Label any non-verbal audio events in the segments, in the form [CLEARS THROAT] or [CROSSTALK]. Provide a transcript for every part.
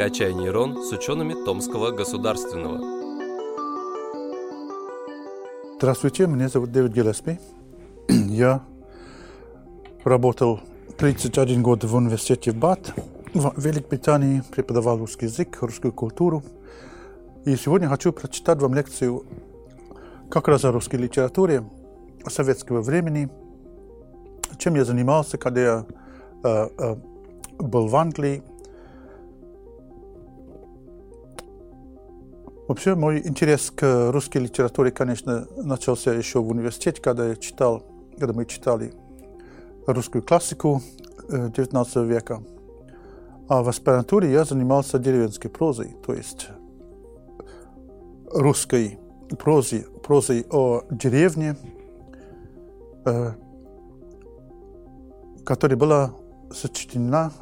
«Качай нейрон» с учеными Томского государственного. Здравствуйте, меня зовут Дэвид Гелеспи. [CLEARS THROAT] Я работал 31 год в университете в БАТ, в Великобритании, преподавал русский язык, русскую культуру. И сегодня хочу прочитать вам лекцию как раз о русской литературе советского времени, чем я занимался, когда я э, э, был в Англии. Вообще мой интерес к русской литературе, конечно, начался еще в университете, когда я читал, когда мы читали русскую классику XIX э, века. А в аспирантуре я занимался деревенской прозой, то есть русской прозой, прозой о деревне, э, которая была сочинена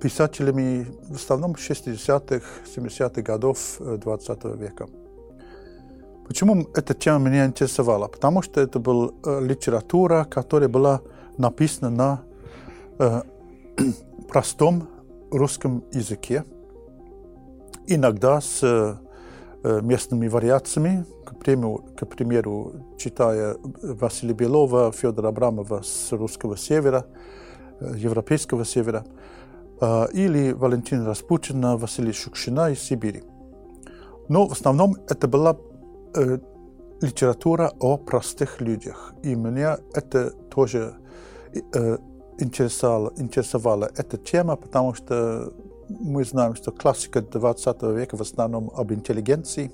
писателями в основном 60-х, 70-х годов 20 века. Почему эта тема меня интересовала? Потому что это была литература, которая была написана на э, [CLEARS THROAT] простом русском языке, иногда с э, местными вариациями, к примеру, к примеру, читая Василия Белова, Федора Абрамова с русского севера, э, европейского севера, или Валентина Распутина, Василия Шукшина из Сибири. Но в основном это была э, литература о простых людях. И меня это тоже э, интересовала, интересовала эта тема, потому что мы знаем, что классика 20 века в основном об интеллигенции.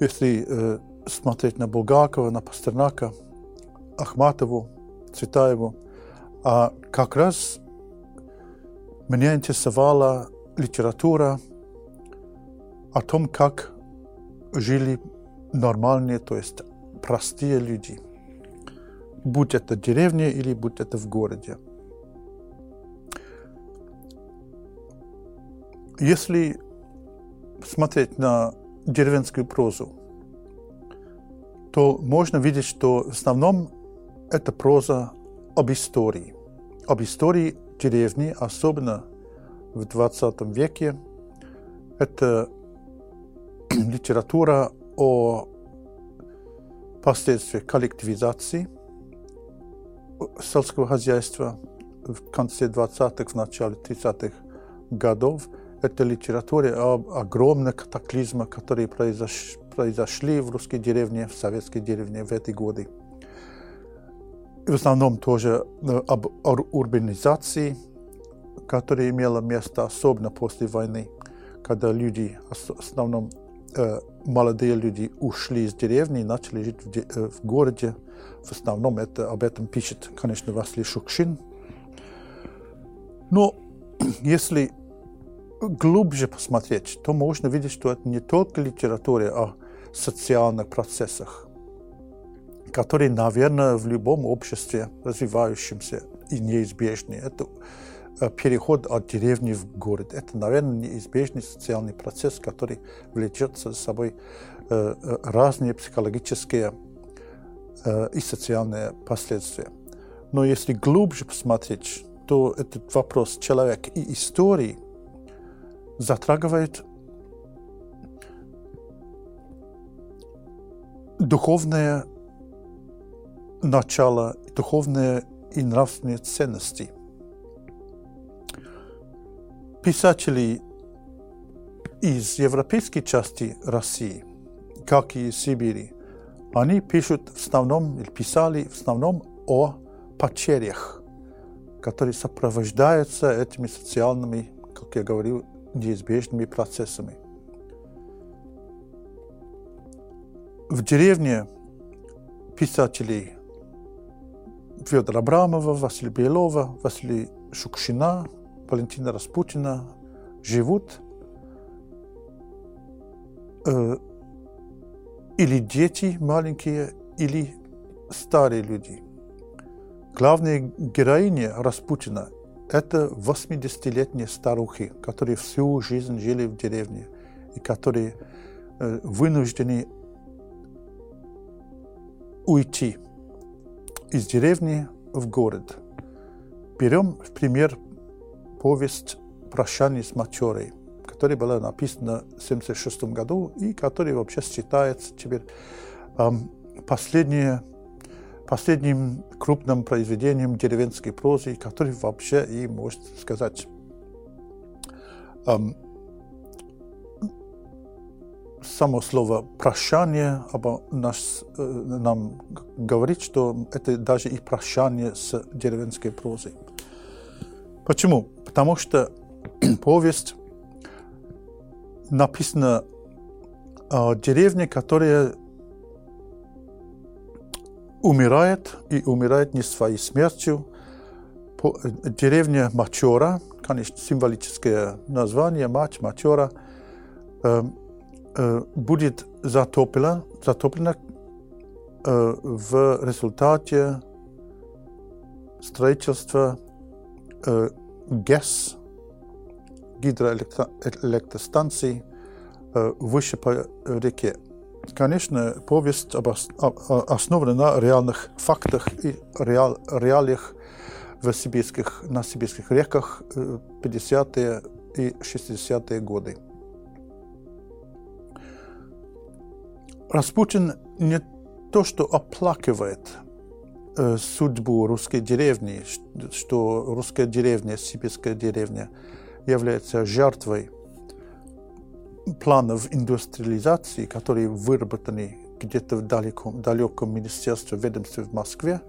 Если э, смотреть на Булгакова, на Пастернака, Ахматову, Цветаеву, а как раз меня интересовала литература о том, как жили нормальные, то есть простые люди. Будь это деревня или будь это в городе. Если смотреть на деревенскую прозу, то можно видеть, что в основном это проза об истории. Об истории деревни, особенно в 20 веке, это [CLEARS THROAT] литература о последствиях коллективизации сельского хозяйства в конце 20-х, в начале 30-х годов. Это литература об огромных катаклизмах, которые произошли в русской деревне, в советской деревне в эти годы в основном тоже э, об урбанизации, которая имела место особенно после войны, когда люди, в основном э, молодые люди, ушли из деревни и начали жить э, в городе. В основном это, об этом пишет, конечно, Василий Шукшин. Но [CLEARS THROAT] если глубже посмотреть, то можно видеть, что это не только литература о социальных процессах, которые, наверное, в любом обществе развивающемся и неизбежны. Это э, переход от деревни в город. Это, наверное, неизбежный социальный процесс, который влечет за собой э, э, разные психологические и социальные последствия. Но если глубже посмотреть, то этот вопрос человека и истории затрагивает духовное начало духовные и нравственные ценности. Писатели из европейской части России, как и из Сибири, они пишут в основном, или писали в основном о потерях, которые сопровождаются этими социальными, как я говорил, неизбежными процессами. В деревне писателей Федора Абрамова, Василия Белова, Василия Шукшина, Валентина Распутина живут э, или дети маленькие, или старые люди. Главная героиня Распутина – это 80-летние старухи, которые всю жизнь жили в деревне и которые э, вынуждены уйти – из деревни в город. Берем в пример повесть «Прощание с Мачорой», которое было написано в 1976 году и которое вообще считается теперь эм, последним крупным произведением деревенской прозы, который вообще и, можно сказать, само слово «прощание» обо нас, э, нам говорит, что это даже и прощание с деревенской прозой. Почему? Потому что [CLEARS THROAT] повесть написана о деревне, которая умирает и умирает не своей смертью. Деревня Мачора, конечно, символическое название, мать Мачора, э, э, будет затоплена, затоплена э, в результате строительства ГЭС, гидроэлектростанций, выше по реке. Конечно, повесть основана на реальных фактах и реал, реалиях в сибирских, на сибирских реках 50-е и 60-е годы. Распутин не то, что оплакивает э, судьбу русской деревни, что русская деревня, сибирская деревня является жертвой планов индустриализации, которые выработаны где-то в далеком, далеком министерстве, ведомстве в Москве,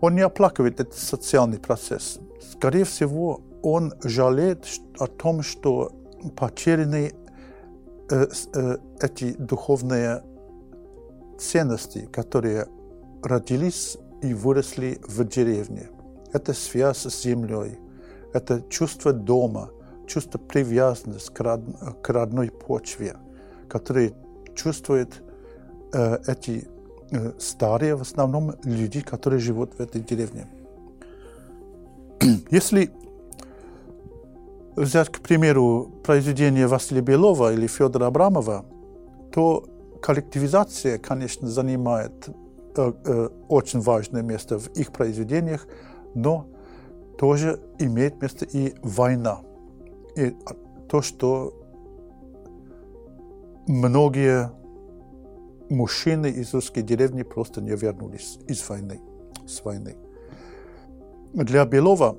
он не оплакивает этот социальный процесс. Скорее всего, он жалеет о том, что потеряны эти духовные ценности, которые родились и выросли в деревне. Это связь с землей, это чувство дома – чувство привязанности к, род, к родной почве, которые чувствуют э, эти э, старые, в основном, люди, которые живут в этой деревне. [CLEARS THROAT] Если взять, к примеру, произведение Василия Белова или Федора Абрамова, то коллективизация, конечно, занимает э, э, очень важное место в их произведениях, но тоже имеет место и война – и то, что многие мужчины из русской деревни просто не вернулись из войны, с войны. Для Белова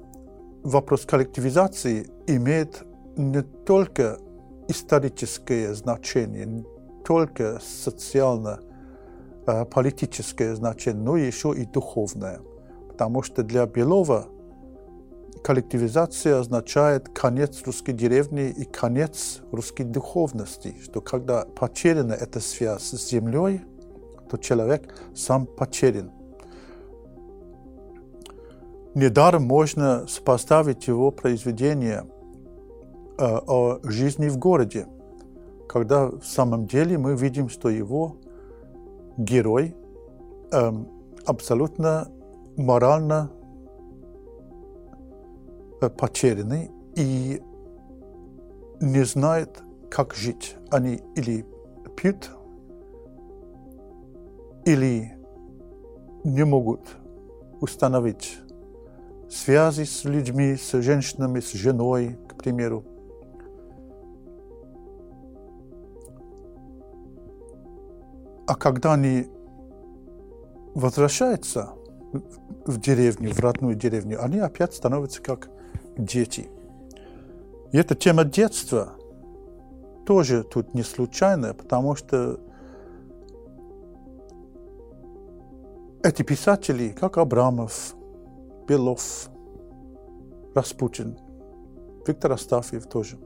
вопрос коллективизации имеет не только историческое значение, не только социально-политическое значение, но еще и духовное. Потому что для Белова – коллективизация означает конец русской деревни и конец русской духовности, что когда потеряна эта связь с землей, то человек сам потерян. Недаром можно сопоставить его произведение э, о жизни в городе, когда в самом деле мы видим, что его герой э, абсолютно морально потеряны и не знают, как жить. Они или пьют, или не могут установить связи с людьми, с женщинами, с женой, к примеру. А когда они возвращаются в деревню, в родную деревню, они опять становятся как дети. И эта тема детства тоже тут не случайная, потому что эти писатели, как Абрамов, Белов, Распутин, Виктор Астафьев тоже,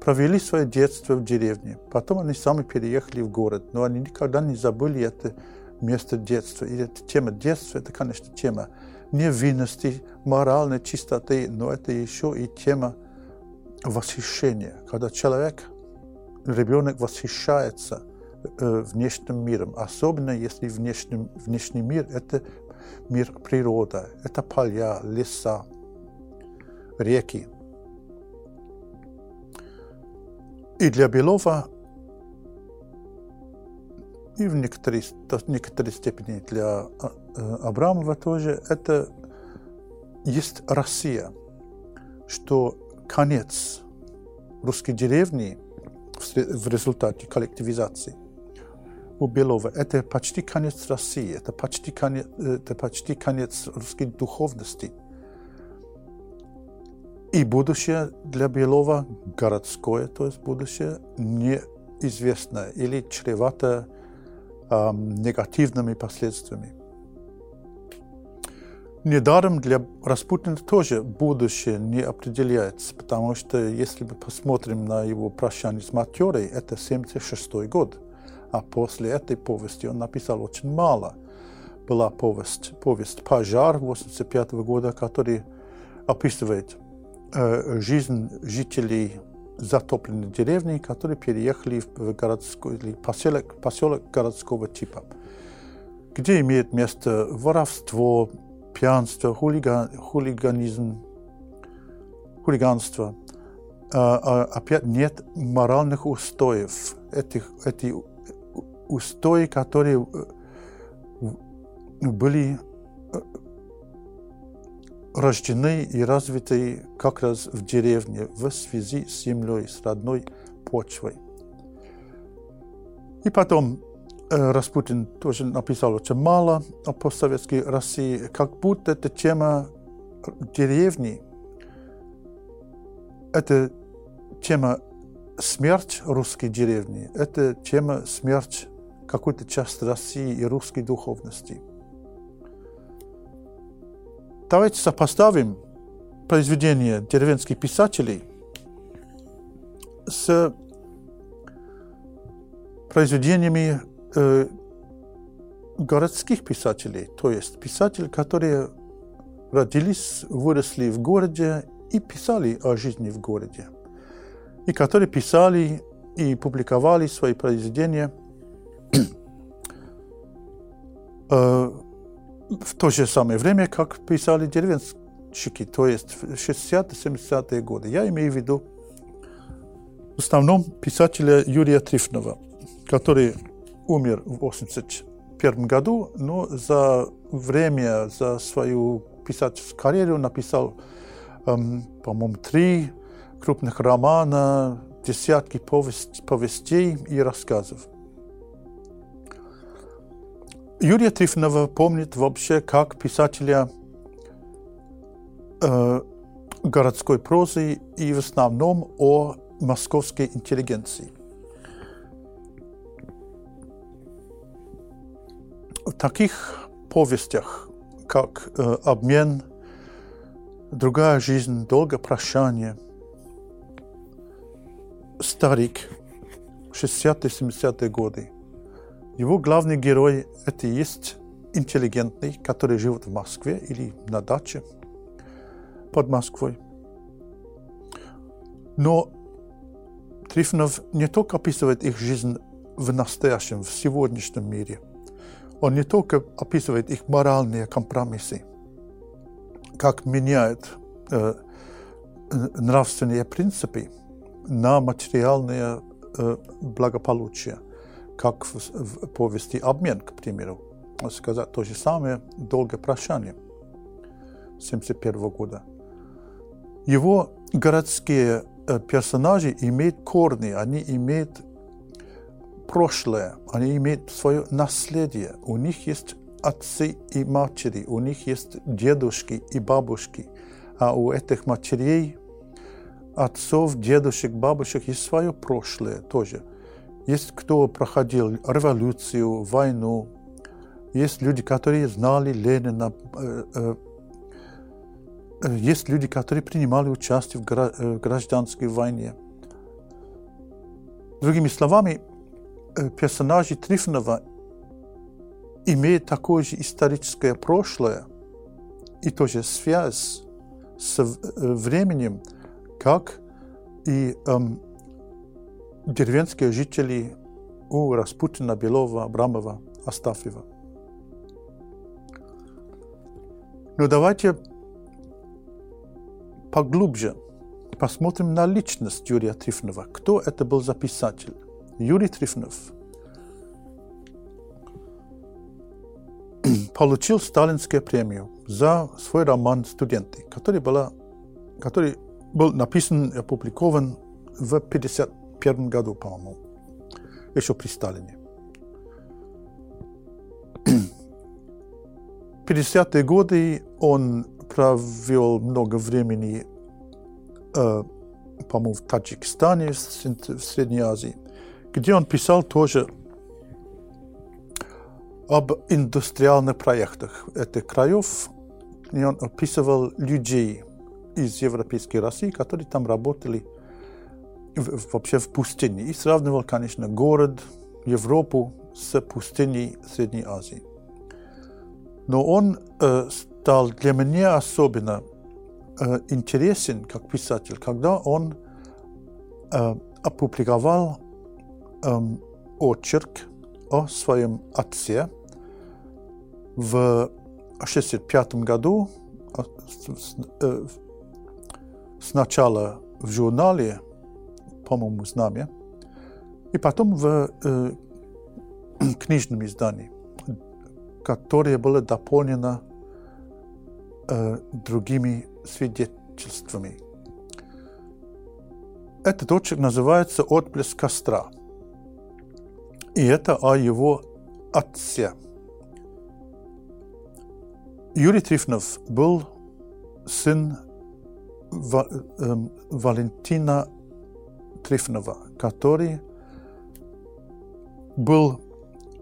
провели свое детство в деревне. Потом они сами переехали в город, но они никогда не забыли это место детства. И эта тема детства, это, конечно, тема невинности, моральной чистоты, но это еще и тема восхищения, когда человек, ребенок восхищается внешним миром, особенно если внешний, внешний мир – это мир природы, это поля, леса, реки. И для Белова и в некоторой, в некоторой степени для э, Абрамова тоже, это есть Россия, что конец русской деревни в результате коллективизации у Белова. Это почти конец России, это почти конец, это почти конец русской духовности. И будущее для Белова городское, то есть будущее неизвестное или чревато эм, негативными последствиями. Недаром для Распутина тоже будущее не определяется, потому что если мы посмотрим на его прощание с матерой, это 76 год, а после этой повести он написал очень мало. Была повесть, повесть «Пожар» 85 года, который описывает э, жизнь жителей затопленной деревни, которые переехали в городской, или поселок, поселок городского типа, где имеет место воровство, пьянство, хулиган, хулиганизм, хулиганство. А, а, опять нет моральных устоев. Этих, эти устои, которые э, были э, рождены и развиты как раз в деревне, в связи с землей, с родной почвой. И потом Э, Распутин тоже написал очень мало о постсоветской России, как будто эта тема деревни, это тема смерть русской деревни, это тема смерть какой-то части России и русской духовности. Давайте сопоставим произведения деревенских писателей с произведениями э, городских писателей, то есть писатели, которые родились, выросли в городе и писали о жизни в городе, и которые писали и публиковали свои произведения в то же самое время, как писали деревенщики, то есть в 60-70-е годы. Я имею в виду в основном писателя Юрия Трифнова, который умер в 1981 году, но за время, за свою писательскую карьеру написал, эм, по-моему, три крупных романа, десятки повесть, повестей и рассказов. Юрия Трифонова помнит вообще как писателя э, городской прозы и в основном о московской интеллигенции. в таких повестях, как э, «Обмен», «Другая жизнь», «Долго прощание», «Старик», 60-70-е годы, его главный герой – это и есть интеллигентный, который живет в Москве или на даче под Москвой. Но Трифонов не только описывает их жизнь в настоящем, в сегодняшнем мире – он не только описывает их моральные компромиссы, как меняют э, нравственные принципы на материальное э, благополучие, как в, в повести «Обмен», к примеру. Сказать то же самое «Долгое прощание» 1971 года. Его городские э, персонажи имеют корни, они имеют прошлое, они имеют свое наследие. У них есть отцы и матери, у них есть дедушки и бабушки. А у этих матерей, отцов, дедушек, бабушек есть свое прошлое тоже. Есть кто проходил революцию, войну. Есть люди, которые знали Ленина. Э, э, э, есть люди, которые принимали участие в гражданской войне. Другими словами, персонажи Трифонова имеют такое же историческое прошлое и тоже связь с временем, как и эм, деревенские жители у Распутина, Белова, Абрамова, Астафьева. Но давайте поглубже посмотрим на личность Юрия Трифонова. Кто это был за писатель? Юрий Трифонов [CLEARS THROAT] получил сталинскую премию за свой роман «Студенты», который, была, который был написан и опубликован в 1951 году, по-моему, еще при Сталине. [CLEARS THROAT] 50-е годы он провел много времени, э, по-моему, в Таджикистане, в Средней Азии, где он писал тоже об индустриальных проектах этих краев. И он описывал людей из Европейской России, которые там работали вообще в пустыне. И сравнивал, конечно, город, Европу с пустыней Средней Азии. Но он э, стал для меня особенно э, интересен как писатель, когда он э, опубликовал э, очерк о своем отце в 1965 году, э, сначала в журнале, по-моему, «Знамя», и потом в э, книжном издании которое было дополнено э, другими свидетельствами. Этот очерк называется «Отблеск костра». И это о его отце. Юрий Трифнов был сын Ва, Валентина Трифнова, который был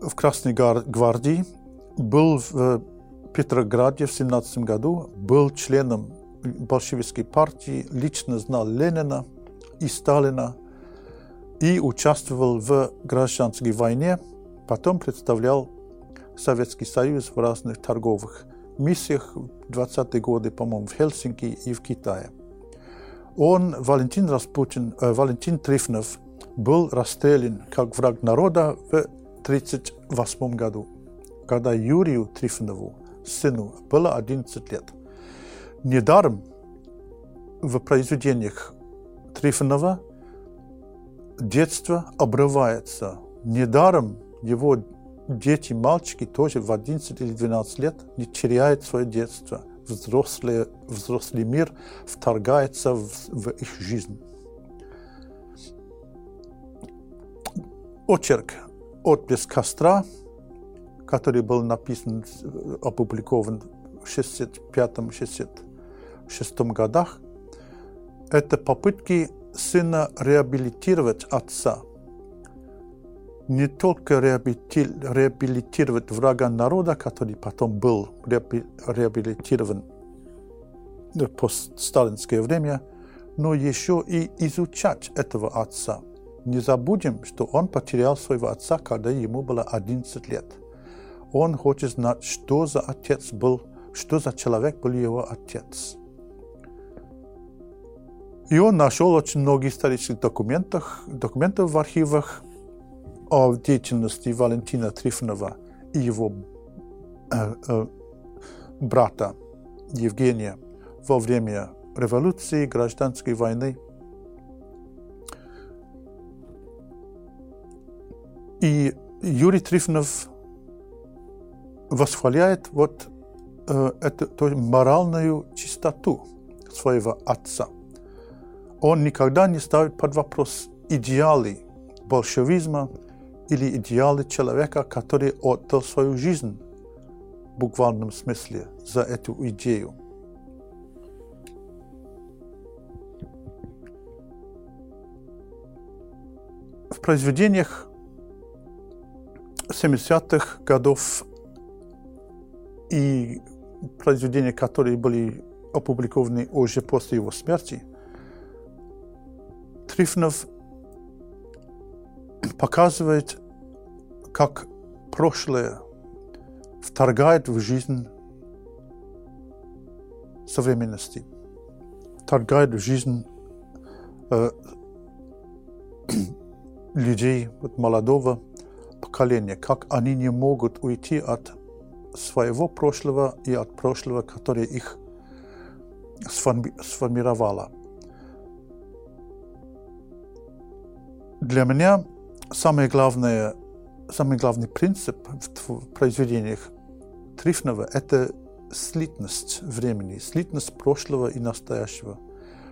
в Красной гвардии был в Петрограде в 17 году, был членом большевистской партии, лично знал Ленина и Сталина и участвовал в гражданской войне, потом представлял Советский Союз в разных торговых миссиях в 20-е годы, по-моему, в Хельсинки и в Китае. Он, Валентин Распутин, э, Валентин Трифнов, был расстрелян как враг народа в 1938 году когда Юрию Трифонову, сыну, было 11 лет. Недаром в произведениях Трифонова детство обрывается. Недаром его дети, мальчики тоже в 11 или 12 лет не теряют свое детство. Взрослый, взрослый мир вторгается в, в их жизнь. Очерк «Отблеск костра» который был написан, опубликован в 65-66 годах, это попытки сына реабилитировать отца. Не только реабилитировать врага народа, который потом был реабилитирован в постсталинское время, но еще и изучать этого отца. Не забудем, что он потерял своего отца, когда ему было 11 лет – он хочет знать, что за отец был, что за человек был его отец. И он нашел очень много исторических документов, документов в архивах о деятельности Валентина Трифонова и его э, э, брата Евгения во время революции, гражданской войны. И Юрий Трифонов восхваляет вот э, эту то моральную чистоту своего отца. Он никогда не ставит под вопрос идеалы большевизма или идеалы человека, который отдал свою жизнь в буквальном смысле за эту идею. В произведениях 70-х годов и произведения, которые были опубликованы уже после его смерти, Трифонов показывает, как прошлое вторгает в жизнь современности, вторгает в жизнь э, [CLEARS THROAT] людей вот, молодого поколения, как они не могут уйти от своего прошлого и от прошлого, которое их сформировало. Для меня самое главное, самый главный принцип в произведениях Трифнова – это слитность времени, слитность прошлого и настоящего.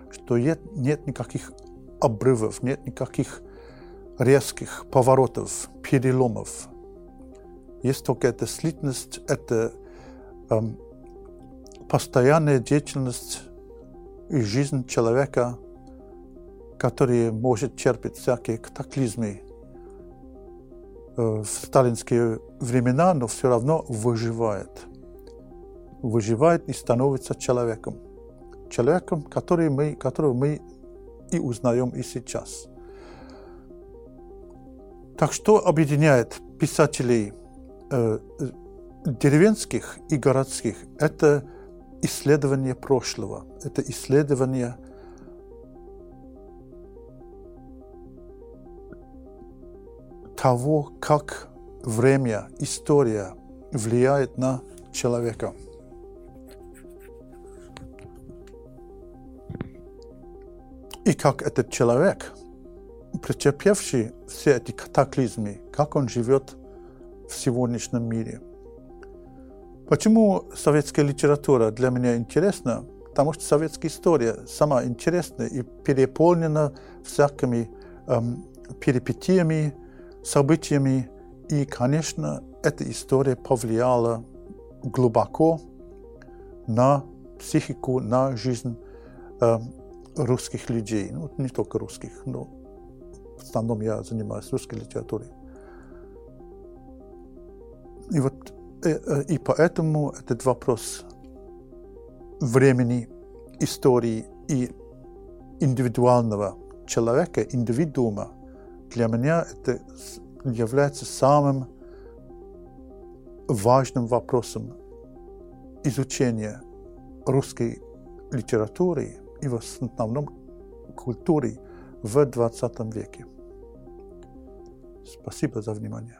что нет, нет никаких обрывов, нет никаких резких поворотов, переломов. Есть только эта слитность, это эм, постоянная деятельность и жизнь человека, который может черпать всякие катаклизмы в сталинские времена, но все равно выживает. Выживает и становится человеком. Человеком, который мы, которого мы и узнаем и сейчас. Так что объединяет писателей э, деревенских и городских? Это исследование прошлого, это исследование того, как время, история влияет на человека. И как этот человек, претерпевший все эти катаклизмы, как он живет в сегодняшнем мире. Почему советская литература для меня интересна? Потому что советская история сама интересна и переполнена всякими эм, перипетиями, событиями. И, конечно, эта история повлияла глубоко на психику, на жизнь эм, русских людей. Ну, не только русских, но в основном я занимаюсь русской литературой. И вот Э, э, и поэтому этот вопрос времени, истории и индивидуального человека, индивидуума, для меня это является самым важным вопросом изучения русской литературы и в основном культуры в XX веке. Спасибо за внимание.